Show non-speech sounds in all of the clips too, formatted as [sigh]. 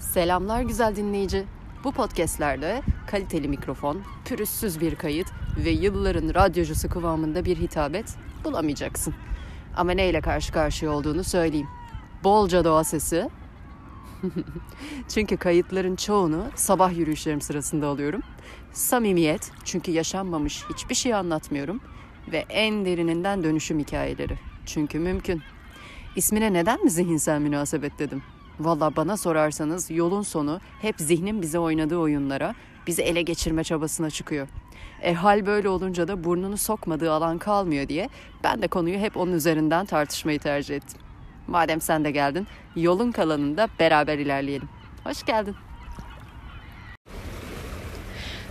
Selamlar güzel dinleyici. Bu podcastlerde kaliteli mikrofon, pürüzsüz bir kayıt ve yılların radyocusu kıvamında bir hitabet bulamayacaksın. Ama neyle karşı karşıya olduğunu söyleyeyim. Bolca doğa sesi. [laughs] çünkü kayıtların çoğunu sabah yürüyüşlerim sırasında alıyorum. Samimiyet çünkü yaşanmamış hiçbir şey anlatmıyorum. Ve en derininden dönüşüm hikayeleri. Çünkü mümkün. İsmine neden mi zihinsel münasebet dedim? Valla bana sorarsanız yolun sonu hep zihnin bize oynadığı oyunlara, bizi ele geçirme çabasına çıkıyor. E hal böyle olunca da burnunu sokmadığı alan kalmıyor diye ben de konuyu hep onun üzerinden tartışmayı tercih ettim. Madem sen de geldin, yolun kalanında beraber ilerleyelim. Hoş geldin.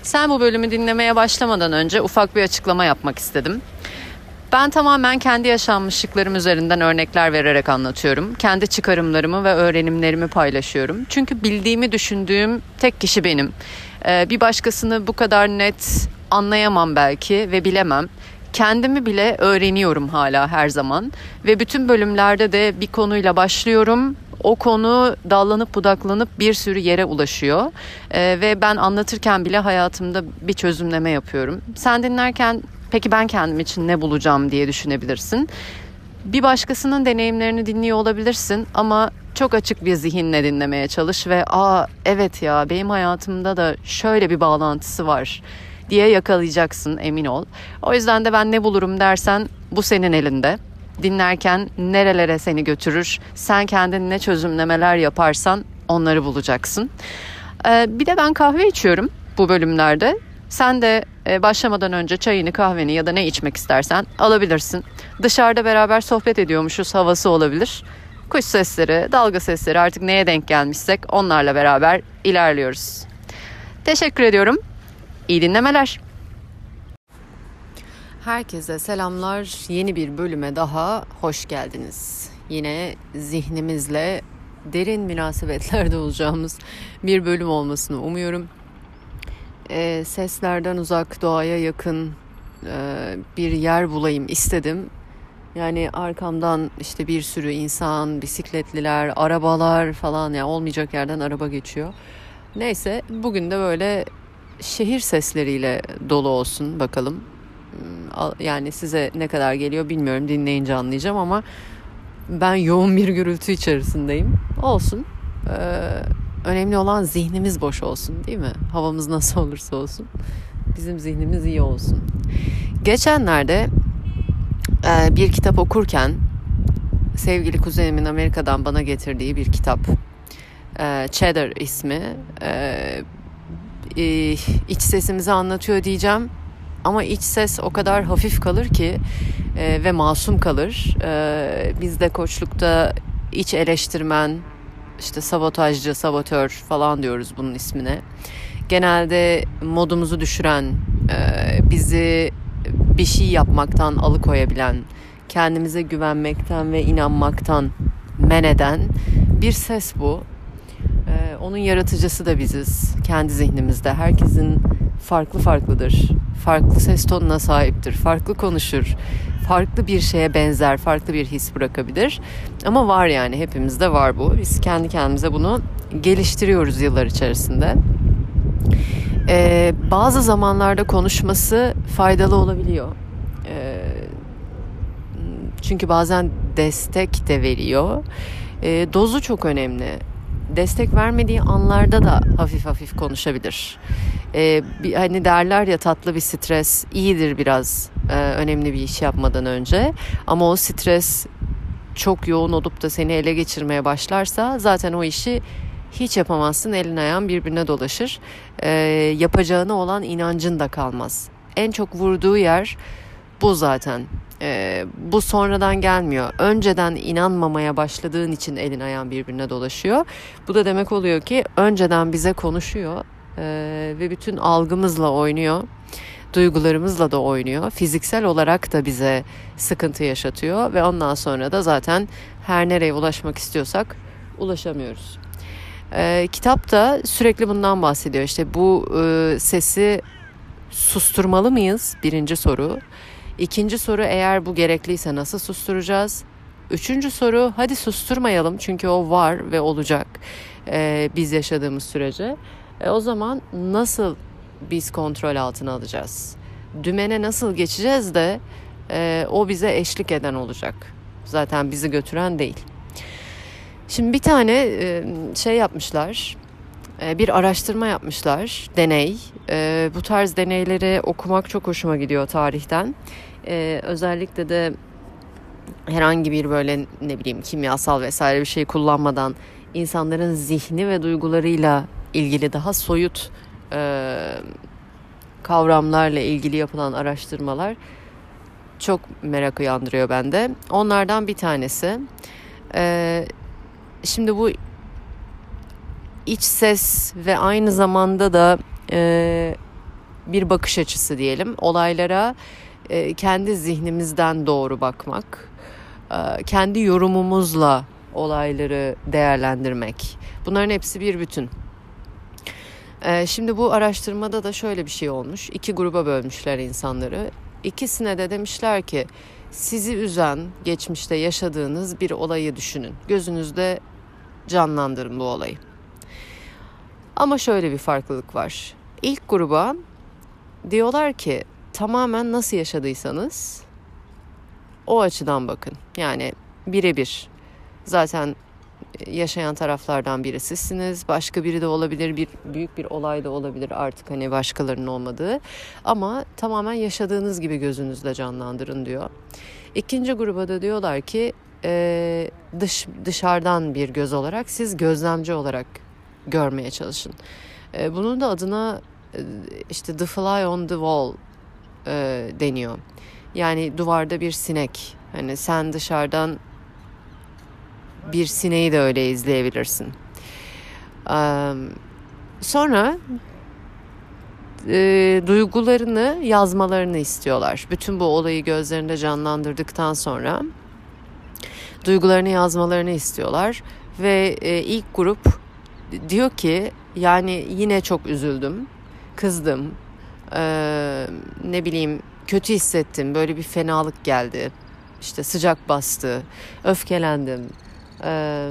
Sen bu bölümü dinlemeye başlamadan önce ufak bir açıklama yapmak istedim. Ben tamamen kendi yaşanmışlıklarım üzerinden örnekler vererek anlatıyorum. Kendi çıkarımlarımı ve öğrenimlerimi paylaşıyorum. Çünkü bildiğimi düşündüğüm tek kişi benim. Ee, bir başkasını bu kadar net anlayamam belki ve bilemem. Kendimi bile öğreniyorum hala her zaman ve bütün bölümlerde de bir konuyla başlıyorum. O konu dallanıp budaklanıp bir sürü yere ulaşıyor ee, ve ben anlatırken bile hayatımda bir çözümleme yapıyorum. Sen dinlerken Peki ben kendim için ne bulacağım diye düşünebilirsin. Bir başkasının deneyimlerini dinliyor olabilirsin ama çok açık bir zihinle dinlemeye çalış ve aa evet ya benim hayatımda da şöyle bir bağlantısı var diye yakalayacaksın emin ol. O yüzden de ben ne bulurum dersen bu senin elinde. Dinlerken nerelere seni götürür, sen kendin ne çözümlemeler yaparsan onları bulacaksın. Ee, bir de ben kahve içiyorum bu bölümlerde. Sen de başlamadan önce çayını, kahveni ya da ne içmek istersen alabilirsin. Dışarıda beraber sohbet ediyormuşuz havası olabilir. Kuş sesleri, dalga sesleri artık neye denk gelmişsek onlarla beraber ilerliyoruz. Teşekkür ediyorum. İyi dinlemeler. Herkese selamlar. Yeni bir bölüme daha hoş geldiniz. Yine zihnimizle derin münasebetlerde [laughs] olacağımız bir bölüm olmasını umuyorum e, seslerden uzak, doğaya yakın e, bir yer bulayım istedim. Yani arkamdan işte bir sürü insan, bisikletliler, arabalar falan yani olmayacak yerden araba geçiyor. Neyse bugün de böyle şehir sesleriyle dolu olsun bakalım. Hmm, yani size ne kadar geliyor bilmiyorum dinleyince anlayacağım ama ben yoğun bir gürültü içerisindeyim. Olsun. Ee, Önemli olan zihnimiz boş olsun değil mi? Havamız nasıl olursa olsun. Bizim zihnimiz iyi olsun. Geçenlerde e, bir kitap okurken sevgili kuzenimin Amerika'dan bana getirdiği bir kitap. E, Cheddar ismi. E, iç sesimizi anlatıyor diyeceğim. Ama iç ses o kadar hafif kalır ki ve masum kalır. biz de koçlukta iç eleştirmen, işte sabotajcı, sabotör falan diyoruz bunun ismine. Genelde modumuzu düşüren, e, bizi bir şey yapmaktan alıkoyabilen, kendimize güvenmekten ve inanmaktan men eden bir ses bu. E, onun yaratıcısı da biziz. Kendi zihnimizde. Herkesin farklı farklıdır. Farklı ses tonuna sahiptir. Farklı konuşur farklı bir şeye benzer, farklı bir his bırakabilir. Ama var yani hepimizde var bu. Biz kendi kendimize bunu geliştiriyoruz yıllar içerisinde. Ee, bazı zamanlarda konuşması faydalı olabiliyor. Ee, çünkü bazen destek de veriyor. Ee, dozu çok önemli. Destek vermediği anlarda da hafif hafif konuşabilir. Ee, bir, hani derler ya tatlı bir stres iyidir biraz e, önemli bir iş yapmadan önce. Ama o stres çok yoğun olup da seni ele geçirmeye başlarsa zaten o işi hiç yapamazsın. Elin ayağın birbirine dolaşır. E, yapacağına olan inancın da kalmaz. En çok vurduğu yer bu zaten. E, bu sonradan gelmiyor. Önceden inanmamaya başladığın için elin ayağın birbirine dolaşıyor. Bu da demek oluyor ki önceden bize konuşuyor e, ve bütün algımızla oynuyor duygularımızla da oynuyor. Fiziksel olarak da bize sıkıntı yaşatıyor ve ondan sonra da zaten her nereye ulaşmak istiyorsak ulaşamıyoruz. Ee, kitap da sürekli bundan bahsediyor. İşte bu e, sesi susturmalı mıyız? Birinci soru. İkinci soru eğer bu gerekliyse nasıl susturacağız? Üçüncü soru hadi susturmayalım çünkü o var ve olacak. e, biz yaşadığımız sürece. E, o zaman nasıl biz kontrol altına alacağız? Dümene nasıl geçeceğiz de e, o bize eşlik eden olacak. Zaten bizi götüren değil. Şimdi bir tane e, şey yapmışlar. E, bir araştırma yapmışlar, deney. E, bu tarz deneyleri okumak çok hoşuma gidiyor tarihten. E, özellikle de herhangi bir böyle ne bileyim kimyasal vesaire bir şey kullanmadan insanların zihni ve duygularıyla ilgili daha soyut e, kavramlarla ilgili yapılan araştırmalar çok merak uyandırıyor bende. Onlardan bir tanesi. Şimdi bu iç ses ve aynı zamanda da e, bir bakış açısı diyelim. Olaylara e, kendi zihnimizden doğru bakmak, e, kendi yorumumuzla olayları değerlendirmek. Bunların hepsi bir bütün. E, şimdi bu araştırmada da şöyle bir şey olmuş. İki gruba bölmüşler insanları. İkisine de demişler ki sizi üzen, geçmişte yaşadığınız bir olayı düşünün. Gözünüzde canlandırın bu olayı. Ama şöyle bir farklılık var. İlk gruba diyorlar ki tamamen nasıl yaşadıysanız o açıdan bakın. Yani birebir. Zaten yaşayan taraflardan biri sizsiniz. Başka biri de olabilir. Bir büyük bir olay da olabilir artık hani başkalarının olmadığı. Ama tamamen yaşadığınız gibi gözünüzde canlandırın diyor. İkinci gruba da diyorlar ki e, dış dışarıdan bir göz olarak siz gözlemci olarak görmeye çalışın. E, bunun da adına e, işte The Fly on the Wall e, deniyor. Yani duvarda bir sinek. Hani sen dışarıdan bir sineği de öyle izleyebilirsin. Sonra e, duygularını yazmalarını istiyorlar. Bütün bu olayı gözlerinde canlandırdıktan sonra duygularını yazmalarını istiyorlar ve ilk grup diyor ki yani yine çok üzüldüm, kızdım, ee, ne bileyim kötü hissettim, böyle bir fenalık geldi, işte sıcak bastı, öfkelendim, ee,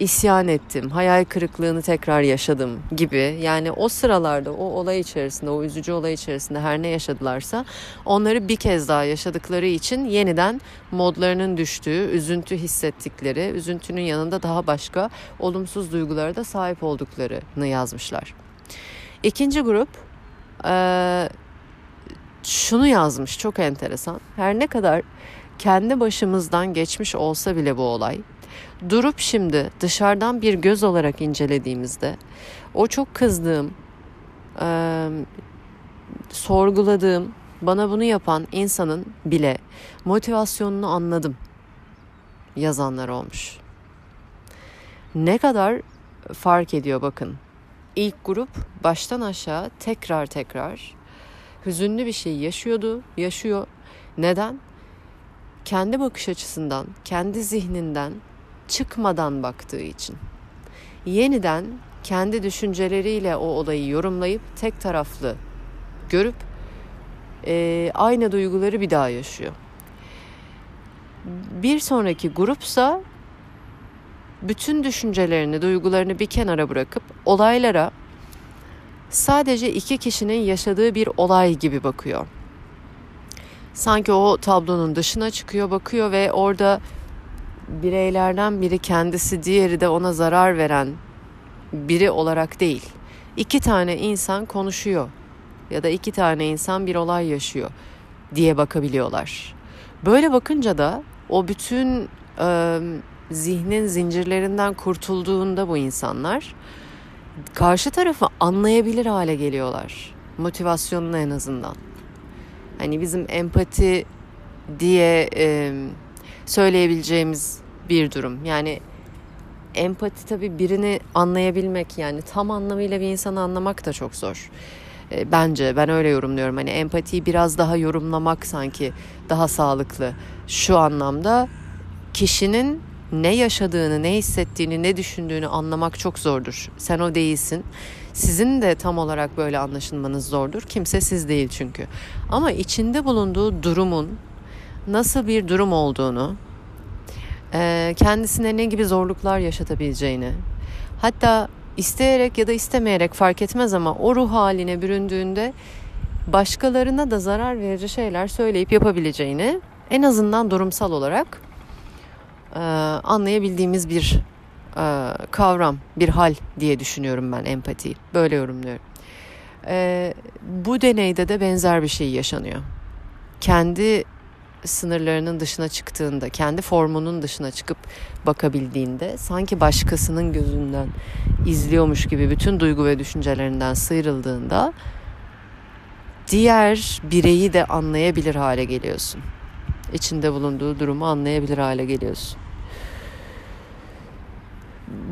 isyan ettim, hayal kırıklığını tekrar yaşadım gibi. Yani o sıralarda, o olay içerisinde, o üzücü olay içerisinde her ne yaşadılarsa onları bir kez daha yaşadıkları için yeniden modlarının düştüğü, üzüntü hissettikleri, üzüntünün yanında daha başka olumsuz duygulara da sahip olduklarını yazmışlar. İkinci grup şunu yazmış çok enteresan. Her ne kadar kendi başımızdan geçmiş olsa bile bu olay durup şimdi dışarıdan bir göz olarak incelediğimizde o çok kızdığım, e, sorguladığım, bana bunu yapan insanın bile motivasyonunu anladım yazanlar olmuş. Ne kadar fark ediyor bakın. İlk grup baştan aşağı tekrar tekrar hüzünlü bir şey yaşıyordu, yaşıyor. Neden? Kendi bakış açısından, kendi zihninden çıkmadan baktığı için. Yeniden kendi düşünceleriyle o olayı yorumlayıp tek taraflı görüp e, aynı duyguları bir daha yaşıyor. Bir sonraki grupsa bütün düşüncelerini, duygularını bir kenara bırakıp olaylara sadece iki kişinin yaşadığı bir olay gibi bakıyor. Sanki o tablonun dışına çıkıyor, bakıyor ve orada bireylerden biri kendisi, diğeri de ona zarar veren biri olarak değil. İki tane insan konuşuyor ya da iki tane insan bir olay yaşıyor diye bakabiliyorlar. Böyle bakınca da o bütün e, zihnin zincirlerinden kurtulduğunda bu insanlar karşı tarafı anlayabilir hale geliyorlar. Motivasyonunu en azından. Hani bizim empati diye e, söyleyebileceğimiz bir durum. Yani empati tabii birini anlayabilmek yani tam anlamıyla bir insanı anlamak da çok zor. E, bence ben öyle yorumluyorum. Hani empatiyi biraz daha yorumlamak sanki daha sağlıklı. Şu anlamda kişinin ne yaşadığını, ne hissettiğini, ne düşündüğünü anlamak çok zordur. Sen o değilsin. Sizin de tam olarak böyle anlaşılmanız zordur. Kimse siz değil çünkü. Ama içinde bulunduğu durumun nasıl bir durum olduğunu, e, kendisine ne gibi zorluklar yaşatabileceğini, hatta isteyerek ya da istemeyerek fark etmez ama o ruh haline büründüğünde başkalarına da zarar verici şeyler söyleyip yapabileceğini en azından durumsal olarak e, anlayabildiğimiz bir e, kavram, bir hal diye düşünüyorum ben empatiyi. Böyle yorumluyorum. E, bu deneyde de benzer bir şey yaşanıyor. Kendi sınırlarının dışına çıktığında, kendi formunun dışına çıkıp bakabildiğinde sanki başkasının gözünden izliyormuş gibi bütün duygu ve düşüncelerinden sıyrıldığında diğer bireyi de anlayabilir hale geliyorsun. İçinde bulunduğu durumu anlayabilir hale geliyorsun.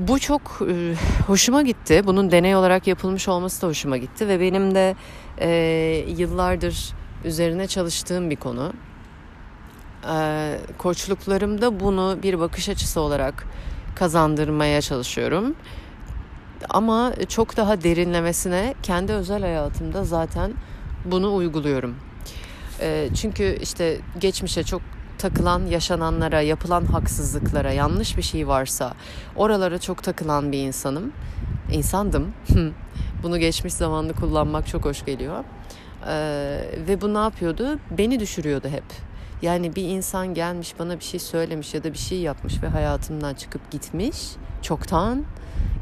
Bu çok e, hoşuma gitti. Bunun deney olarak yapılmış olması da hoşuma gitti ve benim de e, yıllardır üzerine çalıştığım bir konu. E, koçluklarımda bunu bir bakış açısı olarak kazandırmaya çalışıyorum. Ama çok daha derinlemesine kendi özel hayatımda zaten bunu uyguluyorum. E, çünkü işte geçmişe çok takılan yaşananlara, yapılan haksızlıklara, yanlış bir şey varsa oralara çok takılan bir insanım. İnsandım. [laughs] Bunu geçmiş zamanlı kullanmak çok hoş geliyor. Ee, ve bu ne yapıyordu? Beni düşürüyordu hep. Yani bir insan gelmiş bana bir şey söylemiş ya da bir şey yapmış ve hayatımdan çıkıp gitmiş. Çoktan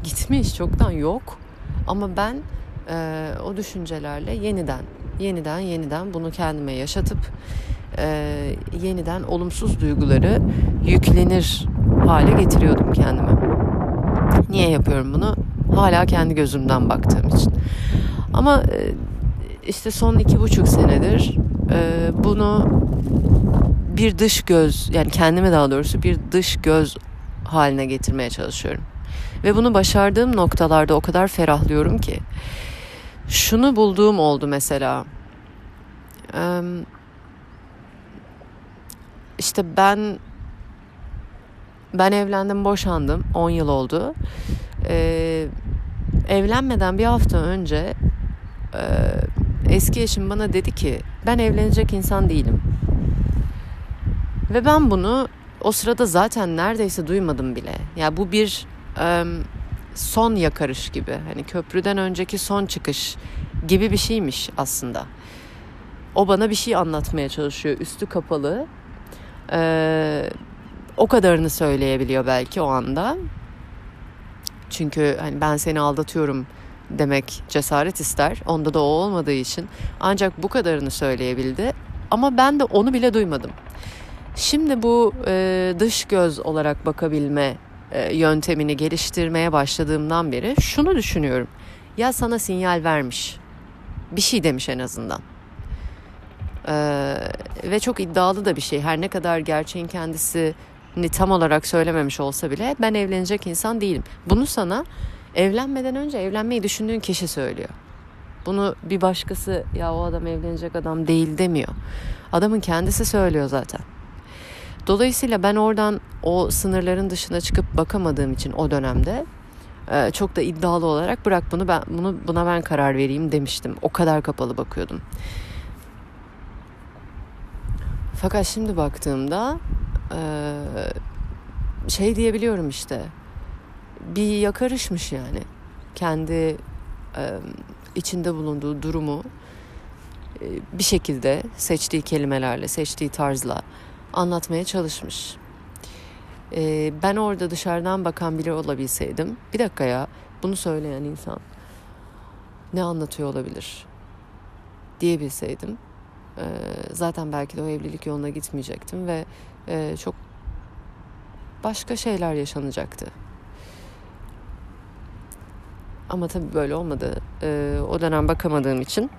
gitmiş, çoktan yok. Ama ben e, o düşüncelerle yeniden, yeniden, yeniden bunu kendime yaşatıp e, yeniden olumsuz duyguları yüklenir hale getiriyordum kendime. Niye yapıyorum bunu? Hala kendi gözümden baktığım için. Ama e, işte son iki buçuk senedir e, bunu bir dış göz yani kendime daha doğrusu bir dış göz haline getirmeye çalışıyorum. Ve bunu başardığım noktalarda o kadar ferahlıyorum ki. Şunu bulduğum oldu mesela. İşte ben ben evlendim, boşandım. 10 yıl oldu. Evlenmeden bir hafta önce eski eşim bana dedi ki ben evlenecek insan değilim. Ve ben bunu o sırada zaten neredeyse duymadım bile. Ya yani bu bir e, son yakarış gibi. Hani köprüden önceki son çıkış gibi bir şeymiş aslında. O bana bir şey anlatmaya çalışıyor. Üstü kapalı. Ee, o kadarını söyleyebiliyor belki o anda. Çünkü hani ben seni aldatıyorum demek cesaret ister. Onda da o olmadığı için ancak bu kadarını söyleyebildi. Ama ben de onu bile duymadım. Şimdi bu e, dış göz olarak bakabilme e, yöntemini geliştirmeye başladığımdan beri şunu düşünüyorum. Ya sana sinyal vermiş. Bir şey demiş en azından. Ee, ve çok iddialı da bir şey. Her ne kadar gerçeğin kendisini tam olarak söylememiş olsa bile ben evlenecek insan değilim. Bunu sana evlenmeden önce evlenmeyi düşündüğün kişi söylüyor. Bunu bir başkası ya o adam evlenecek adam değil demiyor. Adamın kendisi söylüyor zaten. Dolayısıyla ben oradan o sınırların dışına çıkıp bakamadığım için o dönemde e, çok da iddialı olarak bırak bunu ben bunu buna ben karar vereyim demiştim. O kadar kapalı bakıyordum. Fakat şimdi baktığımda şey diyebiliyorum işte bir yakarışmış yani kendi içinde bulunduğu durumu bir şekilde seçtiği kelimelerle seçtiği tarzla anlatmaya çalışmış. Ben orada dışarıdan bakan biri olabilseydim bir dakika ya bunu söyleyen insan ne anlatıyor olabilir diyebilseydim ee, zaten belki de o evlilik yoluna gitmeyecektim ve e, çok başka şeyler yaşanacaktı. Ama tabii böyle olmadı. Ee, o dönem bakamadığım için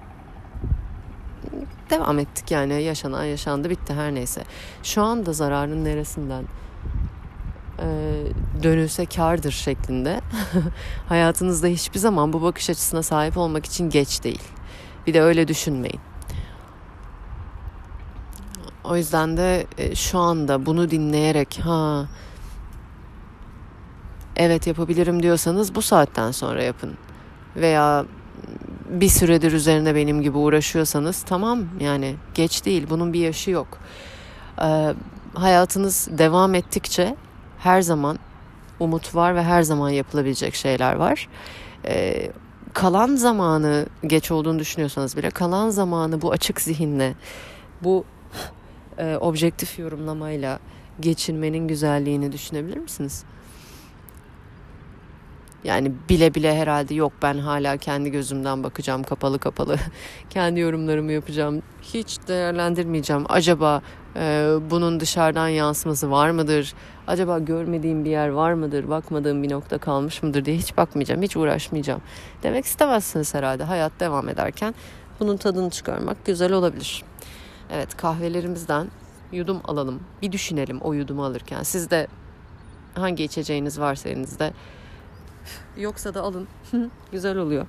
devam ettik yani yaşanan yaşandı bitti her neyse. Şu anda zararın neresinden e, dönülse kardır şeklinde [laughs] hayatınızda hiçbir zaman bu bakış açısına sahip olmak için geç değil. Bir de öyle düşünmeyin. O yüzden de e, şu anda bunu dinleyerek ha evet yapabilirim diyorsanız bu saatten sonra yapın. Veya bir süredir üzerine benim gibi uğraşıyorsanız tamam yani geç değil bunun bir yaşı yok. Ee, hayatınız devam ettikçe her zaman umut var ve her zaman yapılabilecek şeyler var. Ee, kalan zamanı geç olduğunu düşünüyorsanız bile kalan zamanı bu açık zihinle bu e, objektif yorumlamayla geçirmenin güzelliğini düşünebilir misiniz? Yani bile bile herhalde yok ben hala kendi gözümden bakacağım kapalı kapalı. [laughs] kendi yorumlarımı yapacağım. Hiç değerlendirmeyeceğim. Acaba e, bunun dışarıdan yansıması var mıdır? Acaba görmediğim bir yer var mıdır? Bakmadığım bir nokta kalmış mıdır diye hiç bakmayacağım. Hiç uğraşmayacağım. Demek istemezsiniz herhalde. Hayat devam ederken bunun tadını çıkarmak güzel olabilir. Evet kahvelerimizden yudum alalım. Bir düşünelim o yudumu alırken. Siz de hangi içeceğiniz varsa elinizde Yoksa da alın. [laughs] Güzel oluyor.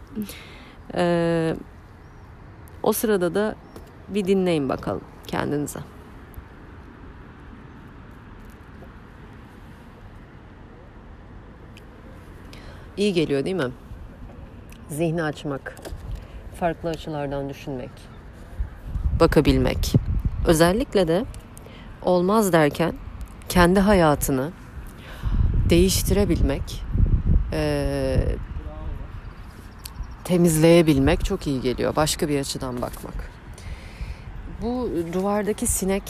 Ee, o sırada da bir dinleyin bakalım kendinize. İyi geliyor değil mi? Zihni açmak, farklı açılardan düşünmek, bakabilmek. Özellikle de olmaz derken kendi hayatını değiştirebilmek e, temizleyebilmek çok iyi geliyor. Başka bir açıdan bakmak. Bu duvardaki sinek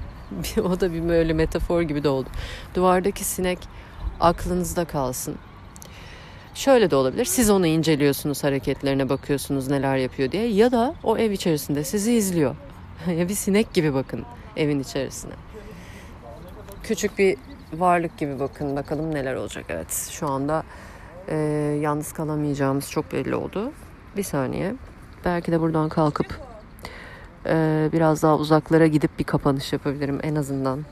[laughs] o da bir böyle metafor gibi de oldu. Duvardaki sinek aklınızda kalsın. Şöyle de olabilir. Siz onu inceliyorsunuz, hareketlerine bakıyorsunuz neler yapıyor diye. Ya da o ev içerisinde sizi izliyor. [laughs] bir sinek gibi bakın evin içerisine. Küçük bir varlık gibi bakın bakalım neler olacak. Evet şu anda e, yalnız kalamayacağımız çok belli oldu. Bir saniye. Belki de buradan kalkıp e, biraz daha uzaklara gidip bir kapanış yapabilirim en azından.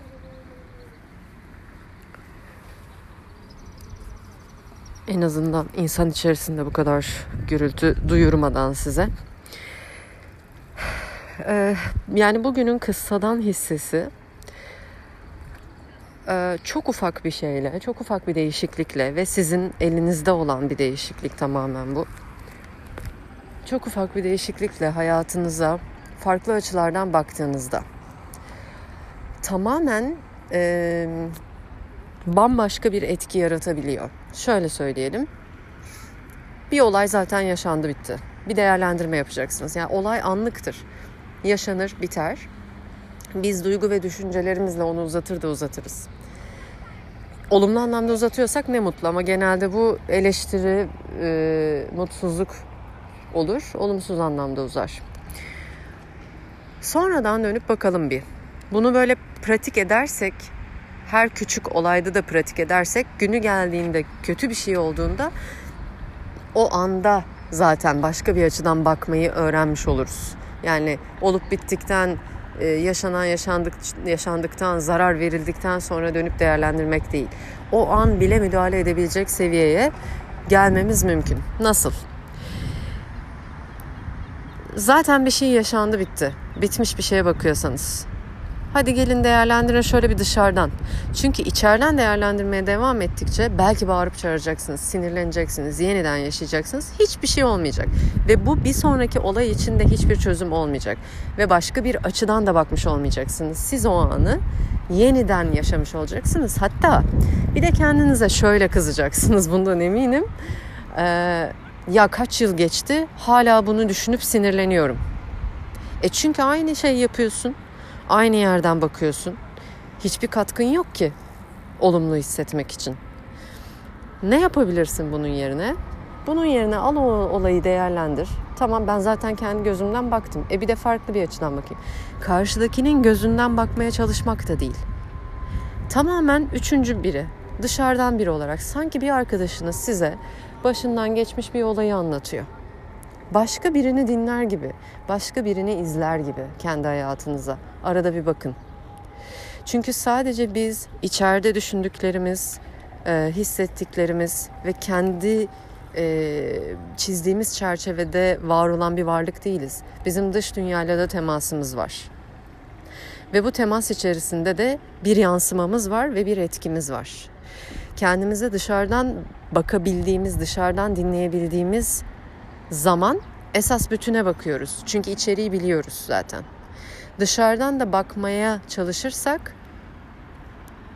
En azından insan içerisinde bu kadar gürültü duyurmadan size. Ee, [sighs] yani bugünün kıssadan hissesi çok ufak bir şeyle, çok ufak bir değişiklikle ve sizin elinizde olan bir değişiklik tamamen bu. Çok ufak bir değişiklikle hayatınıza farklı açılardan baktığınızda tamamen e, bambaşka bir etki yaratabiliyor. Şöyle söyleyelim. Bir olay zaten yaşandı bitti. Bir değerlendirme yapacaksınız. Yani olay anlıktır. Yaşanır, biter biz duygu ve düşüncelerimizle onu uzatır da uzatırız. Olumlu anlamda uzatıyorsak ne mutlu ama genelde bu eleştiri, e, mutsuzluk olur. Olumsuz anlamda uzar. Sonradan dönüp bakalım bir. Bunu böyle pratik edersek, her küçük olayda da pratik edersek, günü geldiğinde kötü bir şey olduğunda o anda zaten başka bir açıdan bakmayı öğrenmiş oluruz. Yani olup bittikten e, yaşanan yaşandık yaşandıktan zarar verildikten sonra dönüp değerlendirmek değil. O an bile müdahale edebilecek seviyeye gelmemiz mümkün. Nasıl? Zaten bir şey yaşandı bitti. Bitmiş bir şeye bakıyorsanız. Hadi gelin değerlendirin şöyle bir dışarıdan. Çünkü içeriden değerlendirmeye devam ettikçe belki bağırıp çağıracaksınız, sinirleneceksiniz, yeniden yaşayacaksınız. Hiçbir şey olmayacak. Ve bu bir sonraki olay için de hiçbir çözüm olmayacak. Ve başka bir açıdan da bakmış olmayacaksınız. Siz o anı yeniden yaşamış olacaksınız. Hatta bir de kendinize şöyle kızacaksınız bundan eminim. Ee, ya kaç yıl geçti hala bunu düşünüp sinirleniyorum. E çünkü aynı şey yapıyorsun. Aynı yerden bakıyorsun. Hiçbir katkın yok ki olumlu hissetmek için. Ne yapabilirsin bunun yerine? Bunun yerine al o olayı değerlendir. Tamam ben zaten kendi gözümden baktım. E bir de farklı bir açıdan bakayım. Karşıdakinin gözünden bakmaya çalışmak da değil. Tamamen üçüncü biri, dışarıdan biri olarak sanki bir arkadaşınız size başından geçmiş bir olayı anlatıyor. Başka birini dinler gibi, başka birini izler gibi kendi hayatınıza. Arada bir bakın. Çünkü sadece biz içeride düşündüklerimiz, e, hissettiklerimiz ve kendi e, çizdiğimiz çerçevede var olan bir varlık değiliz. Bizim dış dünyayla da temasımız var. Ve bu temas içerisinde de bir yansımamız var ve bir etkimiz var. Kendimize dışarıdan bakabildiğimiz, dışarıdan dinleyebildiğimiz zaman esas bütüne bakıyoruz. Çünkü içeriği biliyoruz zaten. Dışarıdan da bakmaya çalışırsak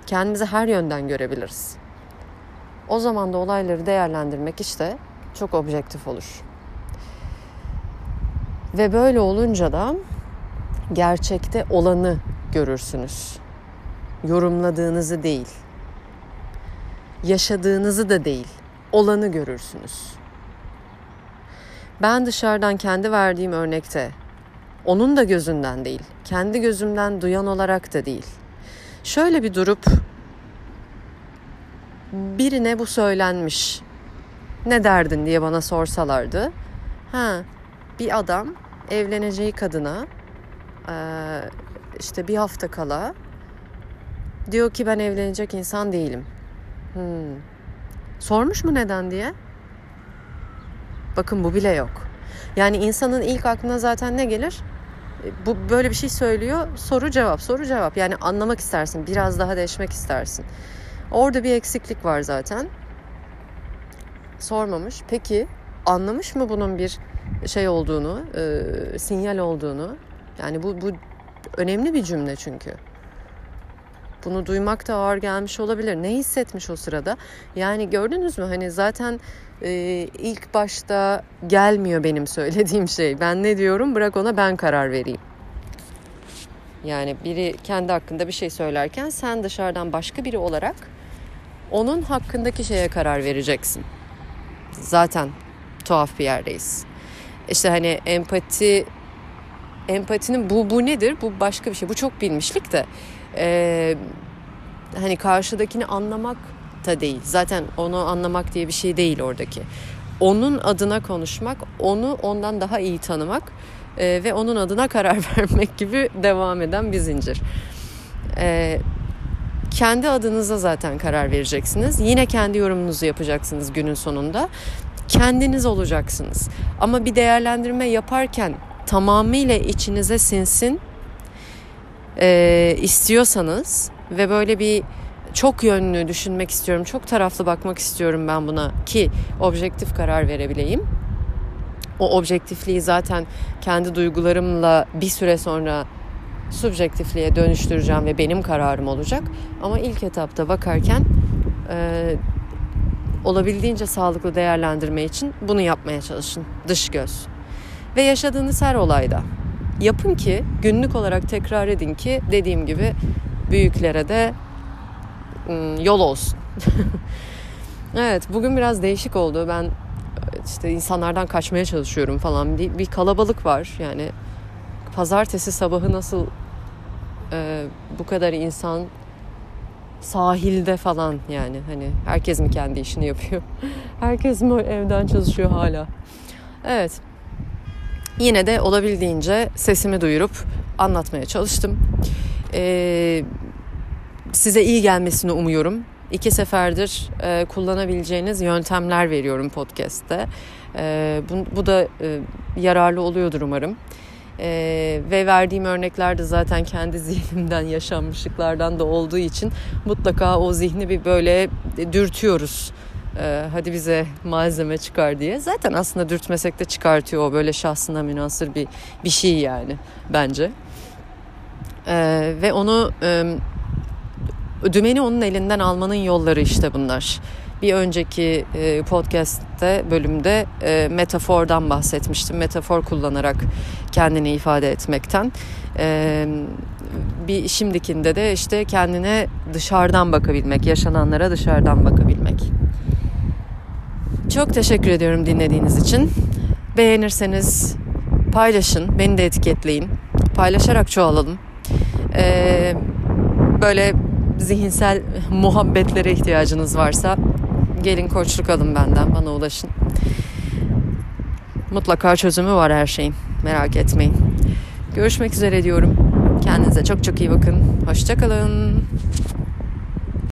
Kendimizi her yönden görebiliriz. O zaman da olayları değerlendirmek işte çok objektif olur. Ve böyle olunca da gerçekte olanı görürsünüz. Yorumladığınızı değil. Yaşadığınızı da değil. Olanı görürsünüz. Ben dışarıdan kendi verdiğim örnekte onun da gözünden değil, kendi gözümden duyan olarak da değil. Şöyle bir durup birine bu söylenmiş. Ne derdin diye bana sorsalardı. Ha, bir adam evleneceği kadına işte bir hafta kala diyor ki ben evlenecek insan değilim. Hmm. Sormuş mu neden diye? Bakın bu bile yok. Yani insanın ilk aklına zaten ne gelir? E, bu böyle bir şey söylüyor. Soru cevap, soru cevap. Yani anlamak istersin, biraz daha deşmek istersin. Orada bir eksiklik var zaten. Sormamış. Peki anlamış mı bunun bir şey olduğunu, e, sinyal olduğunu? Yani bu bu önemli bir cümle çünkü. Bunu duymak da ağır gelmiş olabilir. Ne hissetmiş o sırada? Yani gördünüz mü hani zaten e, ilk başta gelmiyor benim söylediğim şey. Ben ne diyorum bırak ona ben karar vereyim. Yani biri kendi hakkında bir şey söylerken sen dışarıdan başka biri olarak onun hakkındaki şeye karar vereceksin. Zaten tuhaf bir yerdeyiz. İşte hani empati empatinin bu bu nedir? Bu başka bir şey. Bu çok bilmişlik de. Ee, hani karşıdakini anlamak da değil. Zaten onu anlamak diye bir şey değil oradaki. Onun adına konuşmak, onu ondan daha iyi tanımak e, ve onun adına karar [laughs] vermek gibi devam eden bir zincir. E, kendi adınıza zaten karar vereceksiniz. Yine kendi yorumunuzu yapacaksınız günün sonunda. Kendiniz olacaksınız. Ama bir değerlendirme yaparken tamamıyla içinize sinsin e, istiyorsanız ve böyle bir çok yönlü düşünmek istiyorum, çok taraflı bakmak istiyorum ben buna ki objektif karar verebileyim. O objektifliği zaten kendi duygularımla bir süre sonra subjektifliğe dönüştüreceğim ve benim kararım olacak. Ama ilk etapta bakarken e, olabildiğince sağlıklı değerlendirme için bunu yapmaya çalışın. Dış göz. Ve yaşadığınız her olayda yapın ki günlük olarak tekrar edin ki dediğim gibi büyüklere de yol olsun. [laughs] evet bugün biraz değişik oldu. Ben işte insanlardan kaçmaya çalışıyorum falan. Bir, bir kalabalık var yani. Pazartesi sabahı nasıl e, bu kadar insan sahilde falan yani hani herkes mi kendi işini yapıyor? [laughs] herkes mi evden çalışıyor hala? Evet. Yine de olabildiğince sesimi duyurup anlatmaya çalıştım. Ee, size iyi gelmesini umuyorum. İki seferdir e, kullanabileceğiniz yöntemler veriyorum podcast'te. E, bu, bu da e, yararlı oluyordur umarım. E, ve verdiğim örnekler de zaten kendi [laughs] zihnimden yaşanmışlıklardan da olduğu için mutlaka o zihni bir böyle dürtüyoruz. E, hadi bize malzeme çıkar diye. Zaten aslında dürtmesek de çıkartıyor o böyle şahsına münasır bir bir şey yani bence. E, ve onu e, dümeni onun elinden almanın yolları işte bunlar. Bir önceki e, podcast'te bölümde e, metafordan bahsetmiştim. Metafor kullanarak kendini ifade etmekten. E, bir şimdikinde de işte kendine dışarıdan bakabilmek, yaşananlara dışarıdan bakabilmek. Çok teşekkür ediyorum dinlediğiniz için. Beğenirseniz paylaşın, beni de etiketleyin. Paylaşarak çoğalalım. Ee, böyle zihinsel [laughs] muhabbetlere ihtiyacınız varsa gelin koçluk alın benden bana ulaşın. Mutlaka çözümü var her şeyin. Merak etmeyin. Görüşmek üzere diyorum. Kendinize çok çok iyi bakın. Hoşçakalın.